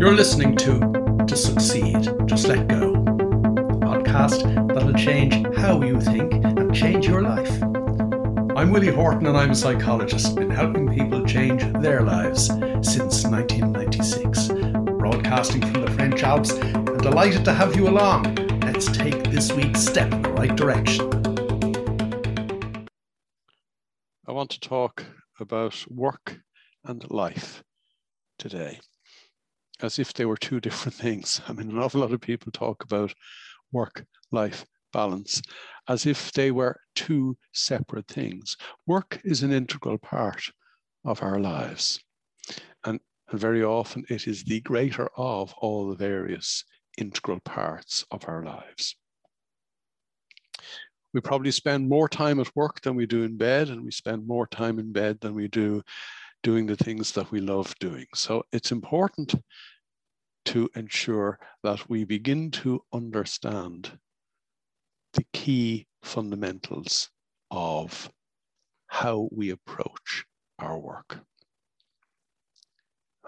You're listening to To Succeed, Just Let Go, a podcast that'll change how you think and change your life. I'm Willie Horton and I'm a psychologist, been helping people change their lives since 1996. Broadcasting from the French Alps and delighted to have you along. Let's take this week's step in the right direction. I want to talk about work and life today as if they were two different things. I mean, an awful lot of people talk about work life balance as if they were two separate things. Work is an integral part of our lives. And, and very often it is the greater of all the various integral parts of our lives. We probably spend more time at work than we do in bed, and we spend more time in bed than we do doing the things that we love doing. So it's important to ensure that we begin to understand the key fundamentals of how we approach our work.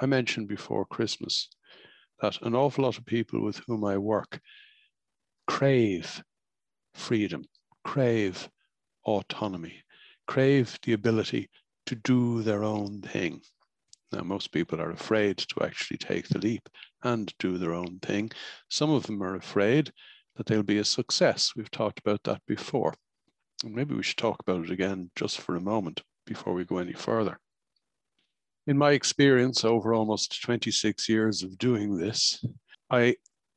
I mentioned before Christmas that an awful lot of people with whom I work crave freedom, crave autonomy, crave the ability to do their own thing. Now, most people are afraid to actually take the leap and do their own thing. Some of them are afraid that they'll be a success. We've talked about that before. And maybe we should talk about it again just for a moment before we go any further. In my experience over almost 26 years of doing this, I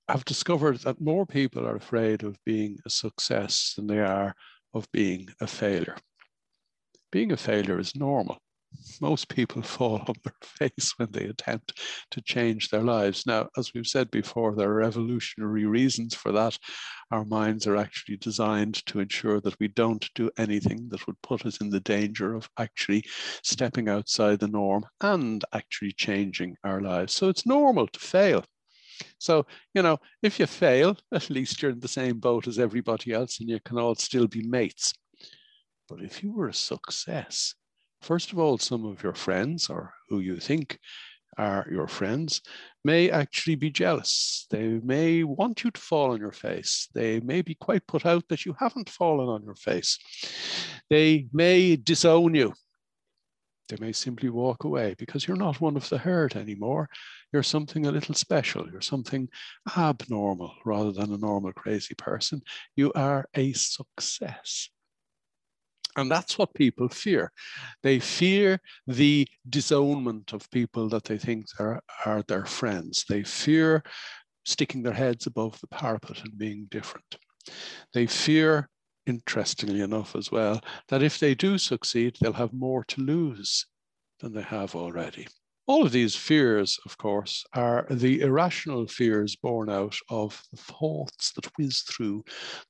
have discovered that more people are afraid of being a success than they are of being a failure. Being a failure is normal most people fall on their face when they attempt to change their lives. Now, as we've said before, there are evolutionary reasons for that. Our minds are actually designed to ensure that we don't do anything that would put us in the danger of actually stepping outside the norm and actually changing our lives. So it's normal to fail. So, you know, if you fail, at least you're in the same boat as everybody else and you can all still be mates. But if you were a success, First of all, some of your friends or who you think are your friends may actually be jealous. They may want you to fall on your face. They may be quite put out that you haven't fallen on your face. They may disown you. They may simply walk away because you're not one of the herd anymore. You're something a little special. You're something abnormal rather than a normal crazy person. You are a success. And that's what people fear. They fear the disownment of people that they think are, are their friends. They fear sticking their heads above the parapet and being different. They fear, interestingly enough, as well, that if they do succeed, they'll have more to lose than they have already. All of these fears, of course, are the irrational fears born out of the thoughts that whiz through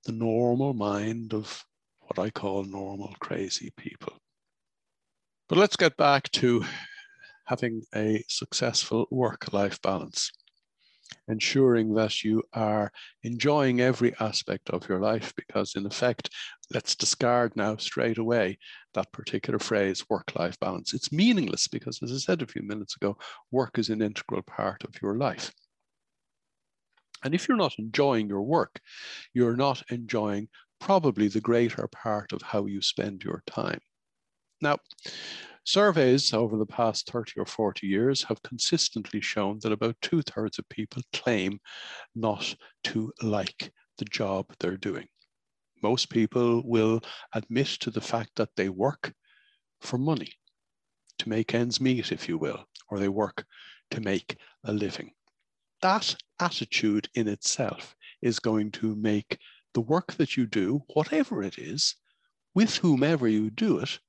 the normal mind of what I call normal crazy people. But let's get back to having a successful work life balance, ensuring that you are enjoying every aspect of your life, because in effect, let's discard now straight away that particular phrase, work life balance. It's meaningless because, as I said a few minutes ago, work is an integral part of your life. And if you're not enjoying your work, you're not enjoying probably the greater part of how you spend your time. Now, surveys over the past 30 or 40 years have consistently shown that about two thirds of people claim not to like the job they're doing. Most people will admit to the fact that they work for money, to make ends meet, if you will, or they work to make a living. That attitude in itself is going to make the work that you do, whatever it is, with whomever you do it,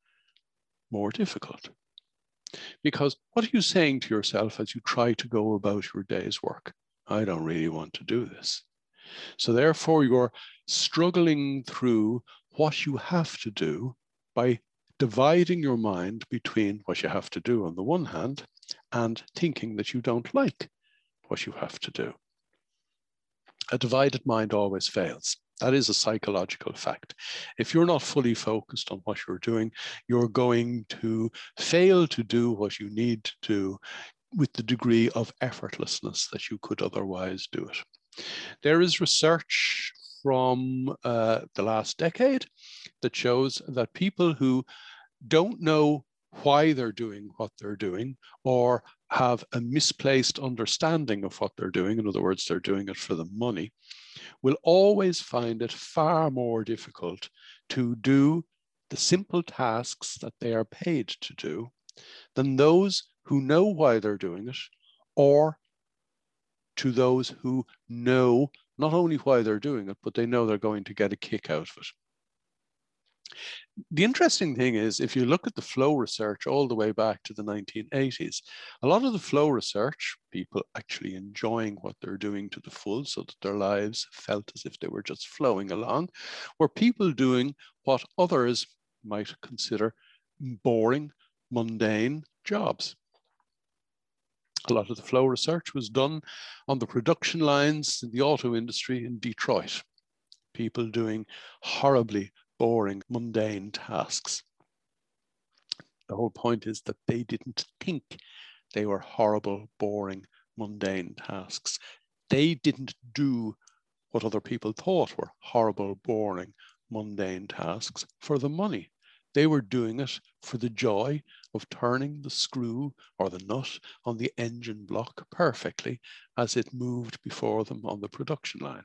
more difficult. Because what are you saying to yourself as you try to go about your day's work? I don't really want to do this. So, therefore, you're struggling through what you have to do by dividing your mind between what you have to do on the one hand and thinking that you don't like what you have to do. A divided mind always fails. That is a psychological fact. If you're not fully focused on what you're doing, you're going to fail to do what you need to do with the degree of effortlessness that you could otherwise do it. There is research from uh, the last decade that shows that people who don't know why they're doing what they're doing or have a misplaced understanding of what they're doing, in other words, they're doing it for the money, will always find it far more difficult to do the simple tasks that they are paid to do than those who know why they're doing it or to those who know not only why they're doing it, but they know they're going to get a kick out of it. The interesting thing is, if you look at the flow research all the way back to the 1980s, a lot of the flow research, people actually enjoying what they're doing to the full so that their lives felt as if they were just flowing along, were people doing what others might consider boring, mundane jobs. A lot of the flow research was done on the production lines in the auto industry in Detroit. People doing horribly boring, mundane tasks. The whole point is that they didn't think they were horrible, boring, mundane tasks. They didn't do what other people thought were horrible, boring, mundane tasks for the money. They were doing it for the joy of turning the screw or the nut on the engine block perfectly as it moved before them on the production line.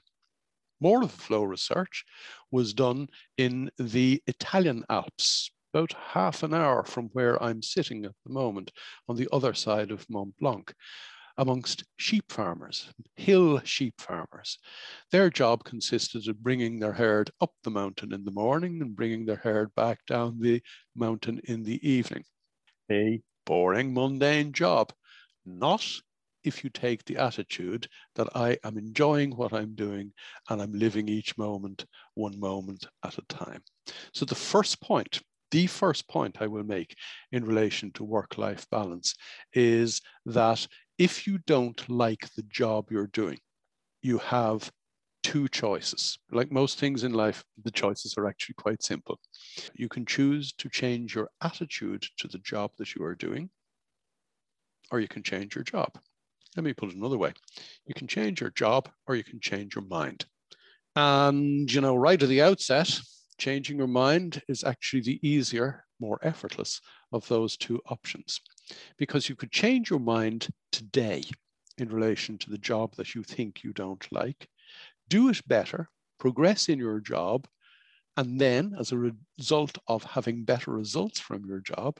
More of the flow research was done in the Italian Alps, about half an hour from where I'm sitting at the moment on the other side of Mont Blanc amongst sheep farmers, hill sheep farmers. Their job consisted of bringing their herd up the mountain in the morning and bringing their herd back down the mountain in the evening. A boring, mundane job, not if you take the attitude that I am enjoying what I'm doing and I'm living each moment one moment at a time. So the first point the first point I will make in relation to work life balance is that if you don't like the job you're doing, you have two choices. Like most things in life, the choices are actually quite simple. You can choose to change your attitude to the job that you are doing, or you can change your job. Let me put it another way. You can change your job or you can change your mind. And, you know, right at the outset, changing your mind is actually the easier, more effortless of those two options because you could change your mind today in relation to the job that you think you don't like, do it better, progress in your job, and then as a result of having better results from your job,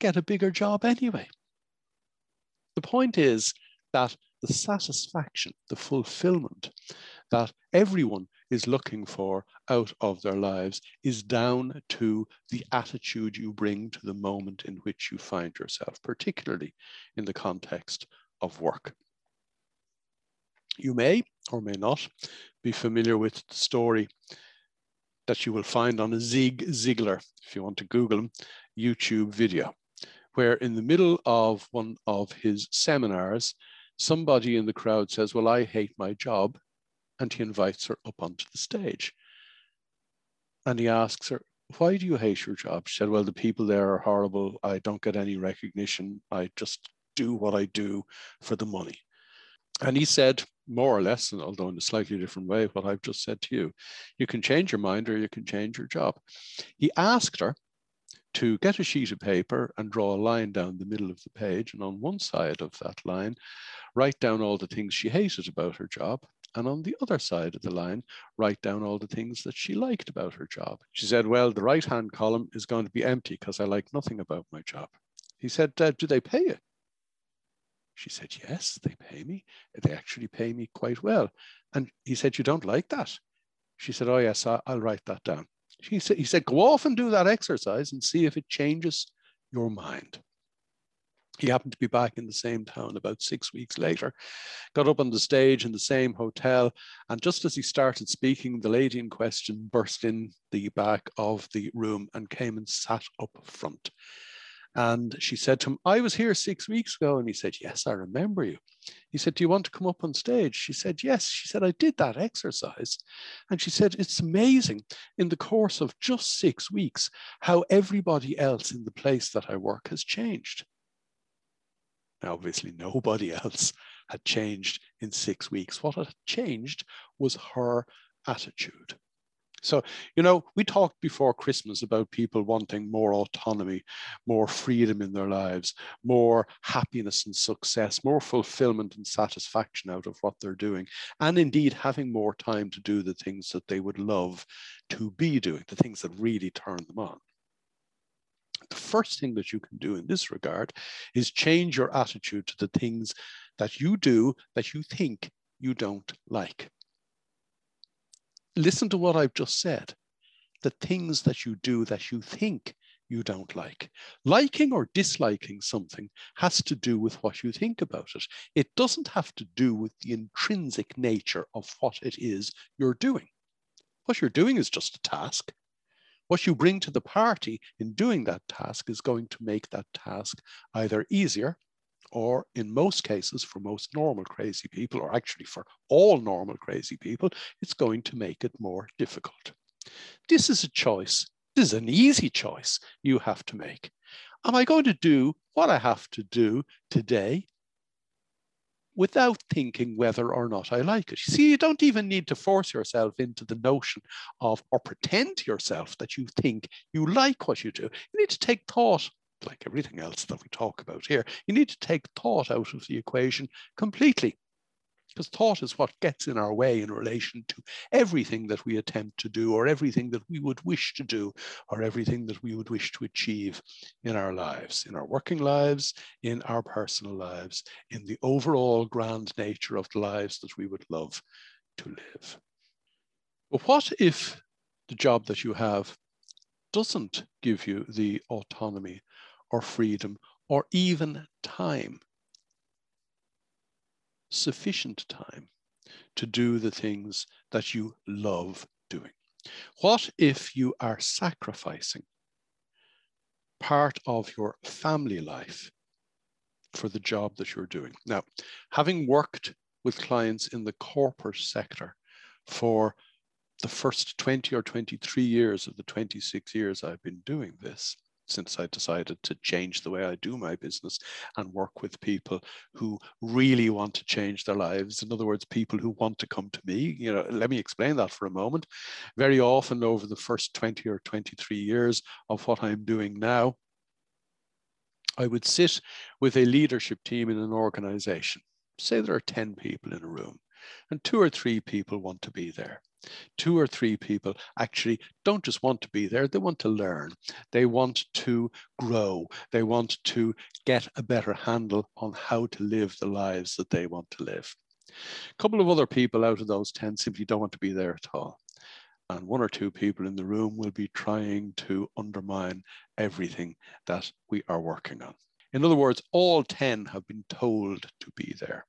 get a bigger job anyway. The point is that the satisfaction, the fulfillment that everyone is looking for out of their lives is down to the attitude you bring to the moment in which you find yourself, particularly in the context of work. You may or may not be familiar with the story that you will find on a Zig Ziglar, if you want to Google him, YouTube video, where in the middle of one of his seminars, somebody in the crowd says, Well, I hate my job and he invites her up onto the stage. And he asks her, Why do you hate your job? She said, Well, the people there are horrible. I don't get any recognition. I just do what I do for the money. And he said, more or less, although in a slightly different way, what I've just said to you. You can change your mind or you can change your job. He asked her to get a sheet of paper and draw a line down the middle of the page. And on one side of that line, write down all the things she hated about her job and on the other side of the line, write down all the things that she liked about her job. She said, Well, the right hand column is going to be empty because I like nothing about my job. He said, uh, Do they pay you? She said, Yes, they pay me. They actually pay me quite well. And he said, You don't like that? She said, Oh, yes, I'll write that down. He said, he said, Go off and do that exercise and see if it changes your mind. He happened to be back in the same town about six weeks later, got up on the stage in the same hotel. And just as he started speaking, the lady in question burst in the back of the room and came and sat up front. And she said to him, I was here six weeks ago. And he said, Yes, I remember you. He said, Do you want to come up on stage? She said, Yes. She said, I did that exercise. And she said, It's amazing in the course of just six weeks how everybody else in the place that I work has changed. Now, obviously, nobody else had changed in six weeks. What had changed was her attitude. So, you know, we talked before Christmas about people wanting more autonomy, more freedom in their lives, more happiness and success, more fulfillment and satisfaction out of what they're doing, and indeed having more time to do the things that they would love to be doing, the things that really turn them on. The first thing that you can do in this regard is change your attitude to the things that you do that you think you don't like listen to what I've just said. The things that you do that you think you don't like. Liking or disliking something has to do with what you think about it. It doesn't have to do with the intrinsic nature of what it is you're doing. What you're doing is just a task. What you bring to the party in doing that task is going to make that task either easier or in most cases, for most normal crazy people, or actually for all normal crazy people, it's going to make it more difficult. This is a choice. This is an easy choice you have to make. Am I going to do what I have to do today without thinking whether or not I like it. You see, you don't even need to force yourself into the notion of or pretend to yourself that you think you like what you do. You need to take thought like everything else that we talk about here, you need to take thought out of the equation completely. Because thought is what gets in our way in relation to everything that we attempt to do, or everything that we would wish to do, or everything that we would wish to achieve in our lives, in our working lives, in our personal lives, in the overall grand nature of the lives that we would love to live. But what if the job that you have doesn't give you the autonomy or freedom or even time, sufficient time to do the things that you love doing? What if you are sacrificing part of your family life for the job that you're doing? Now, having worked with clients in the corporate sector for the first 20 or 23 years of the 26 years I've been doing this, since I decided to change the way I do my business and work with people who really want to change their lives. In other words, people who want to come to me. You know, let me explain that for a moment. Very often over the first 20 or 23 years of what I'm doing now, I would sit with a leadership team in an organization. Say there are 10 people in a room and two or three people want to be there two or three people actually don't just want to be there, they want to learn. They want to grow. They want to get a better handle on how to live the lives that they want to live. A couple of other people out of those 10 simply don't want to be there at all. And one or two people in the room will be trying to undermine everything that we are working on. In other words, all 10 have been told to be there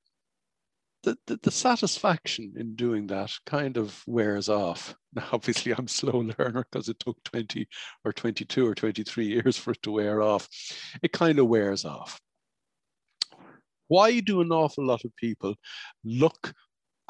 the, the, the, satisfaction in doing that kind of wears off. Now, obviously, I'm a slow learner because it took 20 or 22 or 23 years for it to wear off. It kind of wears off. Why do an awful lot of people look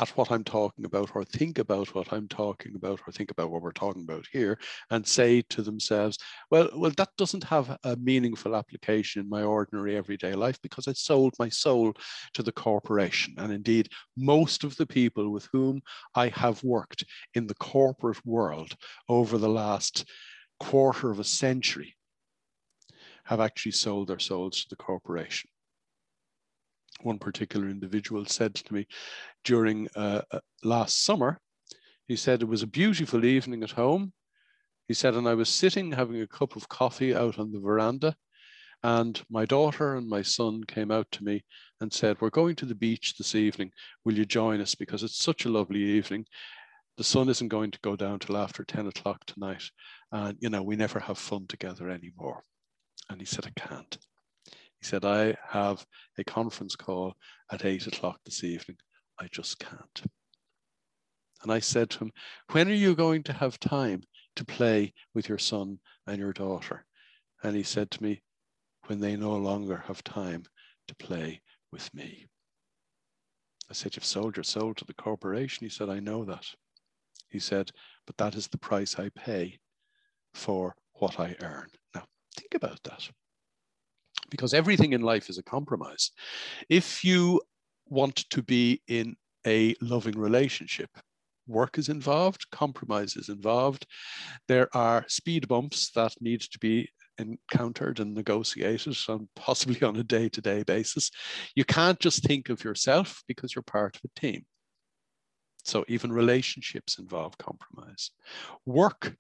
at what I'm talking about or think about what I'm talking about or think about what we're talking about here and say to themselves, well, well, that doesn't have a meaningful application in my ordinary everyday life because I sold my soul to the corporation. And indeed, most of the people with whom I have worked in the corporate world over the last quarter of a century have actually sold their souls to the corporation one particular individual said to me during uh, uh, last summer, he said it was a beautiful evening at home. He said, and I was sitting having a cup of coffee out on the veranda, and my daughter and my son came out to me and said, We're going to the beach this evening. Will you join us? Because it's such a lovely evening. The sun isn't going to go down till after 10 o'clock tonight. And, you know, we never have fun together anymore. And he said, I can't. He said, I have a conference call at eight o'clock this evening. I just can't. And I said to him, When are you going to have time to play with your son and your daughter? And he said to me, When they no longer have time to play with me. I said, You've sold your soul to the corporation. He said, I know that. He said, But that is the price I pay for what I earn. Now, think about that because everything in life is a compromise. If you want to be in a loving relationship, work is involved, compromise is involved. There are speed bumps that need to be encountered and negotiated and possibly on a day-to-day basis. You can't just think of yourself because you're part of a team. So even relationships involve compromise. Work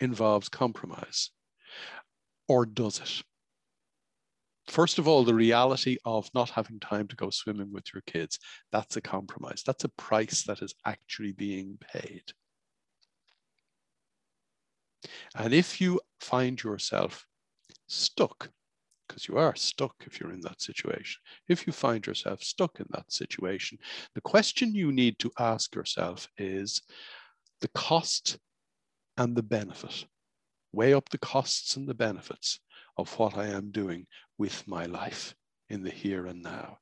involves compromise, or does it? First of all, the reality of not having time to go swimming with your kids, that's a compromise. That's a price that is actually being paid. And if you find yourself stuck, because you are stuck if you're in that situation, if you find yourself stuck in that situation, the question you need to ask yourself is the cost and the benefit. Weigh up the costs and the benefits of what I am doing with my life in the here and now.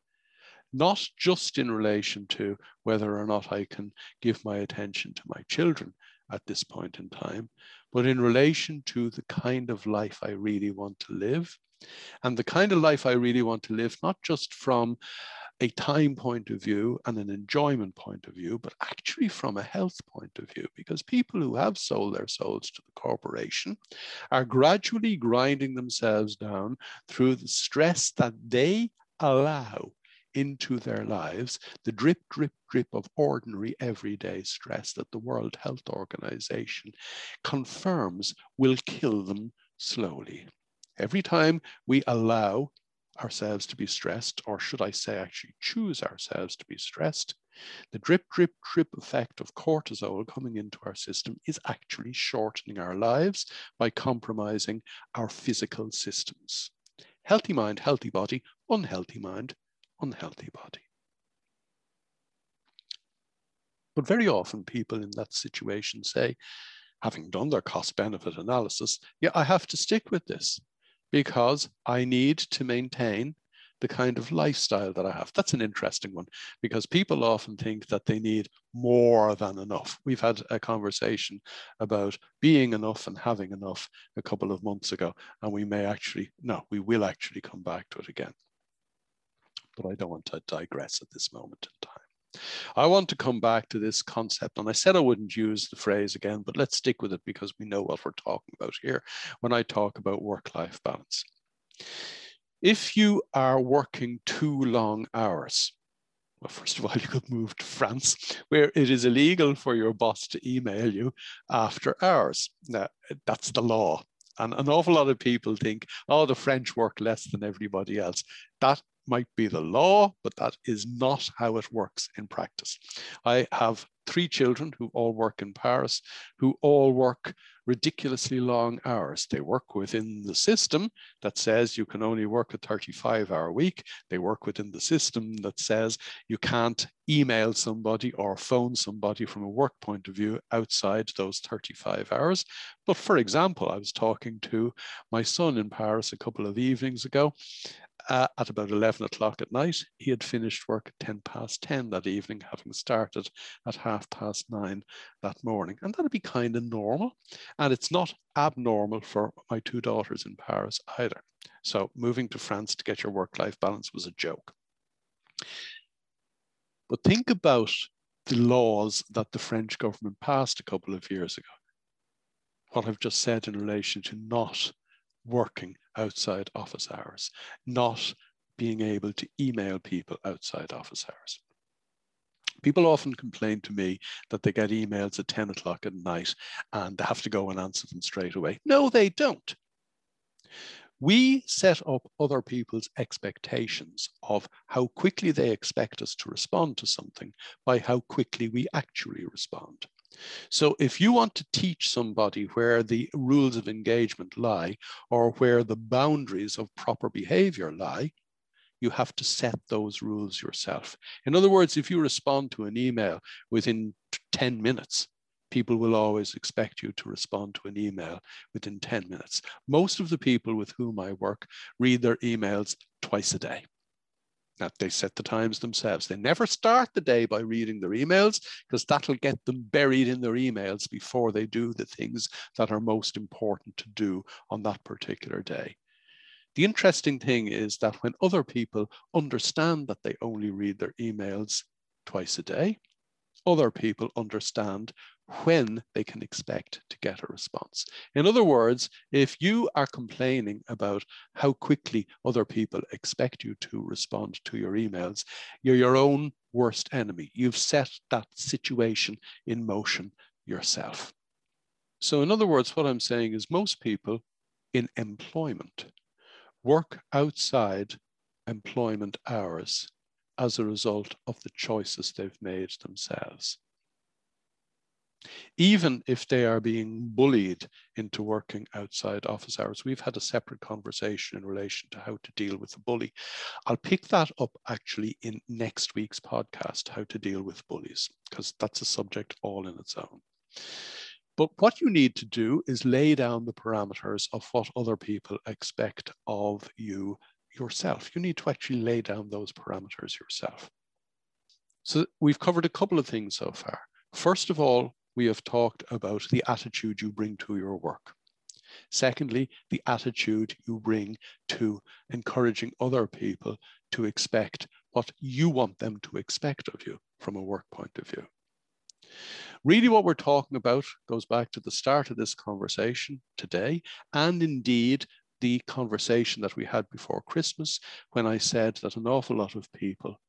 Not just in relation to whether or not I can give my attention to my children at this point in time, but in relation to the kind of life I really want to live. And the kind of life I really want to live, not just from a time point of view and an enjoyment point of view, but actually from a health point of view, because people who have sold their souls to the corporation are gradually grinding themselves down through the stress that they allow into their lives, the drip, drip, drip of ordinary everyday stress that the World Health Organization confirms will kill them slowly. Every time we allow ourselves to be stressed, or should I say, actually choose ourselves to be stressed, the drip, drip, drip effect of cortisol coming into our system is actually shortening our lives by compromising our physical systems. Healthy mind, healthy body, unhealthy mind, unhealthy body. But very often people in that situation say, having done their cost benefit analysis, yeah, I have to stick with this because I need to maintain the kind of lifestyle that I have. That's an interesting one because people often think that they need more than enough. We've had a conversation about being enough and having enough a couple of months ago, and we may actually, no, we will actually come back to it again. But I don't want to digress at this moment in time. I want to come back to this concept, and I said I wouldn't use the phrase again, but let's stick with it because we know what we're talking about here when I talk about work-life balance. If you are working too long hours, well, first of all, you could move to France, where it is illegal for your boss to email you after hours. Now, that's the law. And an awful lot of people think, oh, the French work less than everybody else. That might be the law, but that is not how it works in practice. I have three children who all work in Paris, who all work ridiculously long hours. They work within the system that says you can only work a 35 hour week. They work within the system that says you can't email somebody or phone somebody from a work point of view outside those 35 hours. But for example, I was talking to my son in Paris a couple of evenings ago, uh, at about 11 o'clock at night. He had finished work at 10 past 10 that evening, having started at half past nine that morning. And that'd be kind of normal. And it's not abnormal for my two daughters in Paris either. So moving to France to get your work-life balance was a joke. But think about the laws that the French government passed a couple of years ago. What I've just said in relation to not working outside office hours, not being able to email people outside office hours. People often complain to me that they get emails at 10 o'clock at night and they have to go and answer them straight away. No, they don't. We set up other people's expectations of how quickly they expect us to respond to something by how quickly we actually respond. So if you want to teach somebody where the rules of engagement lie or where the boundaries of proper behavior lie, you have to set those rules yourself. In other words, if you respond to an email within 10 minutes, people will always expect you to respond to an email within 10 minutes. Most of the people with whom I work read their emails twice a day they set the times themselves. They never start the day by reading their emails because that'll get them buried in their emails before they do the things that are most important to do on that particular day. The interesting thing is that when other people understand that they only read their emails twice a day, other people understand when they can expect to get a response. In other words, if you are complaining about how quickly other people expect you to respond to your emails, you're your own worst enemy. You've set that situation in motion yourself. So, in other words, what I'm saying is most people in employment work outside employment hours as a result of the choices they've made themselves even if they are being bullied into working outside office hours. We've had a separate conversation in relation to how to deal with the bully. I'll pick that up actually in next week's podcast, how to deal with bullies, because that's a subject all in its own. But what you need to do is lay down the parameters of what other people expect of you yourself. You need to actually lay down those parameters yourself. So we've covered a couple of things so far. First of all, we have talked about the attitude you bring to your work. Secondly, the attitude you bring to encouraging other people to expect what you want them to expect of you from a work point of view. Really, what we're talking about goes back to the start of this conversation today, and indeed the conversation that we had before Christmas when I said that an awful lot of people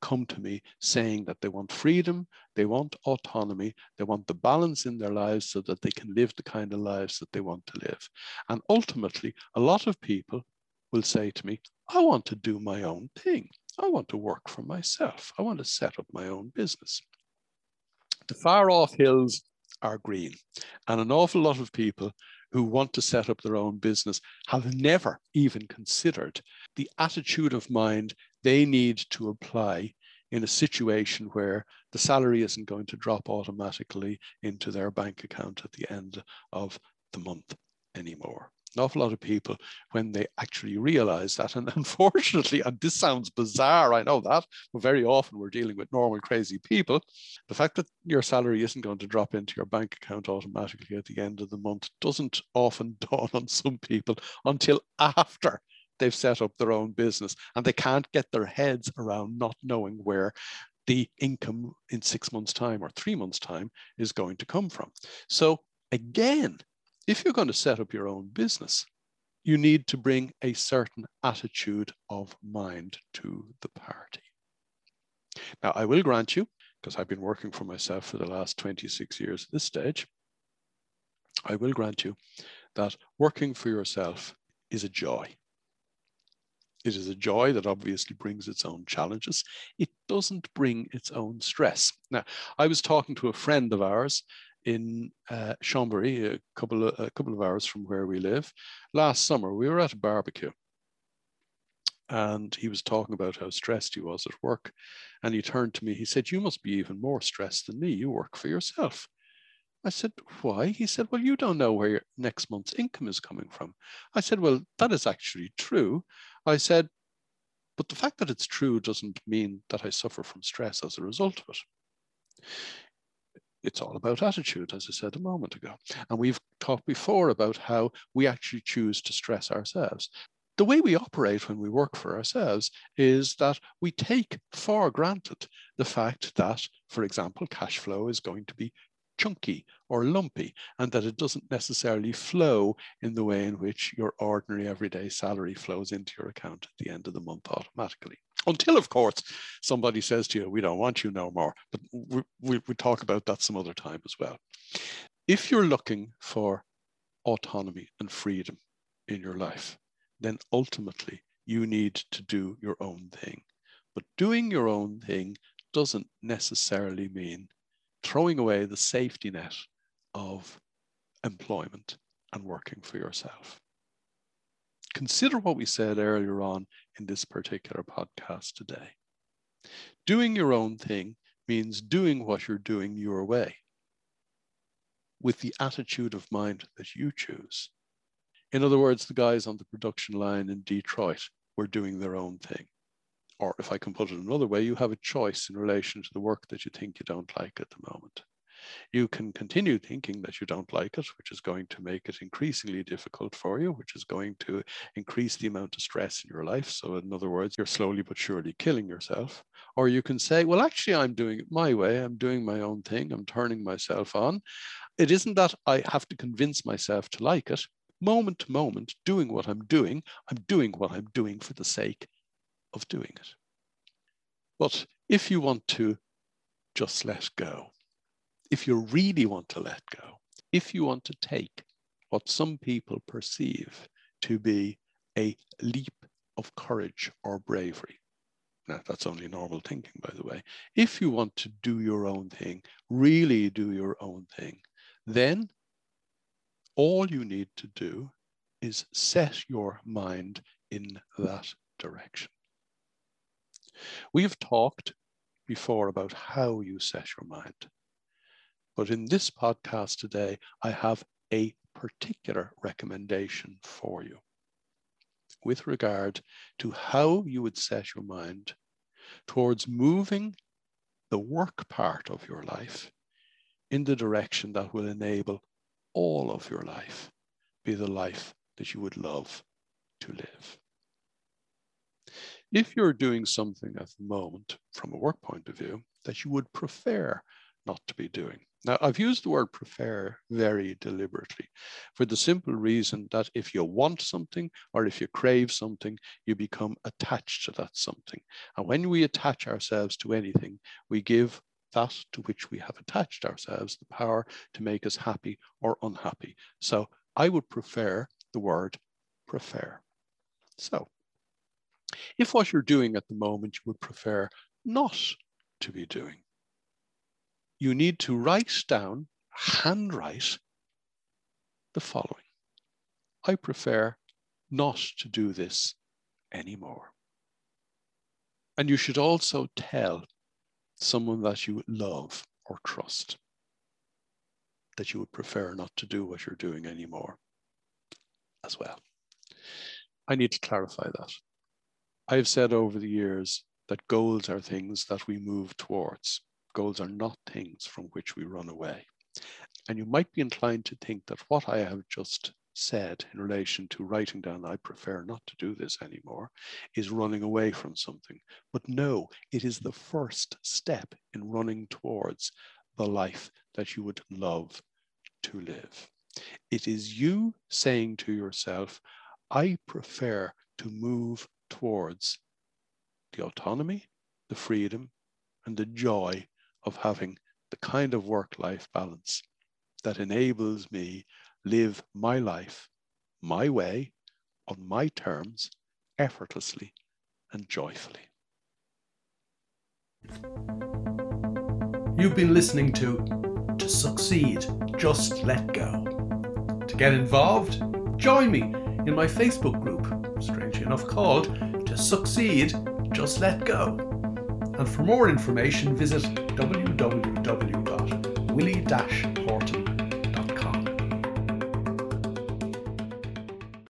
come to me saying that they want freedom, they want autonomy, they want the balance in their lives so that they can live the kind of lives that they want to live. And ultimately, a lot of people will say to me, I want to do my own thing. I want to work for myself. I want to set up my own business. The far off hills are green, and an awful lot of people who want to set up their own business have never even considered the attitude of mind they need to apply in a situation where the salary isn't going to drop automatically into their bank account at the end of the month anymore. An awful lot of people, when they actually realize that, and unfortunately, and this sounds bizarre, I know that, but very often we're dealing with normal, crazy people. The fact that your salary isn't going to drop into your bank account automatically at the end of the month doesn't often dawn on some people until after they've set up their own business and they can't get their heads around not knowing where the income in six months' time or three months' time is going to come from. So, again, if you're going to set up your own business, you need to bring a certain attitude of mind to the party. Now, I will grant you, because I've been working for myself for the last 26 years at this stage, I will grant you that working for yourself is a joy. It is a joy that obviously brings its own challenges. It doesn't bring its own stress. Now, I was talking to a friend of ours in uh, Chambéry, a couple of a couple of hours from where we live. Last summer, we were at a barbecue, and he was talking about how stressed he was at work. And he turned to me. He said, "You must be even more stressed than me. You work for yourself." I said, Why? He said, Well, you don't know where your next month's income is coming from. I said, Well, that is actually true. I said, But the fact that it's true doesn't mean that I suffer from stress as a result of it. It's all about attitude, as I said a moment ago. And we've talked before about how we actually choose to stress ourselves. The way we operate when we work for ourselves is that we take for granted the fact that, for example, cash flow is going to be chunky or lumpy and that it doesn't necessarily flow in the way in which your ordinary everyday salary flows into your account at the end of the month automatically. Until, of course, somebody says to you, we don't want you no more. But we, we, we talk about that some other time as well. If you're looking for autonomy and freedom in your life, then ultimately you need to do your own thing. But doing your own thing doesn't necessarily mean throwing away the safety net of employment and working for yourself. Consider what we said earlier on in this particular podcast today. Doing your own thing means doing what you're doing your way with the attitude of mind that you choose. In other words, the guys on the production line in Detroit were doing their own thing. Or if I can put it another way, you have a choice in relation to the work that you think you don't like at the moment. You can continue thinking that you don't like it, which is going to make it increasingly difficult for you, which is going to increase the amount of stress in your life. So, in other words, you're slowly but surely killing yourself. Or you can say, well, actually, I'm doing it my way. I'm doing my own thing. I'm turning myself on. It isn't that I have to convince myself to like it. Moment to moment, doing what I'm doing, I'm doing what I'm doing for the sake of doing it. But if you want to just let go, if you really want to let go, if you want to take what some people perceive to be a leap of courage or bravery, now, that's only normal thinking, by the way. If you want to do your own thing, really do your own thing, then all you need to do is set your mind in that direction. We have talked before about how you set your mind. But in this podcast today, I have a particular recommendation for you with regard to how you would set your mind towards moving the work part of your life in the direction that will enable all of your life be the life that you would love to live. If you're doing something at the moment from a work point of view that you would prefer not to be doing. Now, I've used the word prefer very deliberately for the simple reason that if you want something or if you crave something, you become attached to that something. And when we attach ourselves to anything, we give that to which we have attached ourselves the power to make us happy or unhappy. So I would prefer the word prefer. So if what you're doing at the moment you would prefer not to be doing, you need to write down, handwrite the following. I prefer not to do this anymore. And you should also tell someone that you love or trust that you would prefer not to do what you're doing anymore as well. I need to clarify that. I've said over the years that goals are things that we move towards. Goals are not things from which we run away. And you might be inclined to think that what I have just said in relation to writing down, I prefer not to do this anymore, is running away from something. But no, it is the first step in running towards the life that you would love to live. It is you saying to yourself, I prefer to move towards the autonomy, the freedom, and the joy of having the kind of work-life balance that enables me live my life my way on my terms effortlessly and joyfully. You've been listening to To Succeed, Just Let Go. To get involved, join me in my Facebook group strangely enough called To Succeed, Just Let Go. And for more information, visit www.willie-horton.com.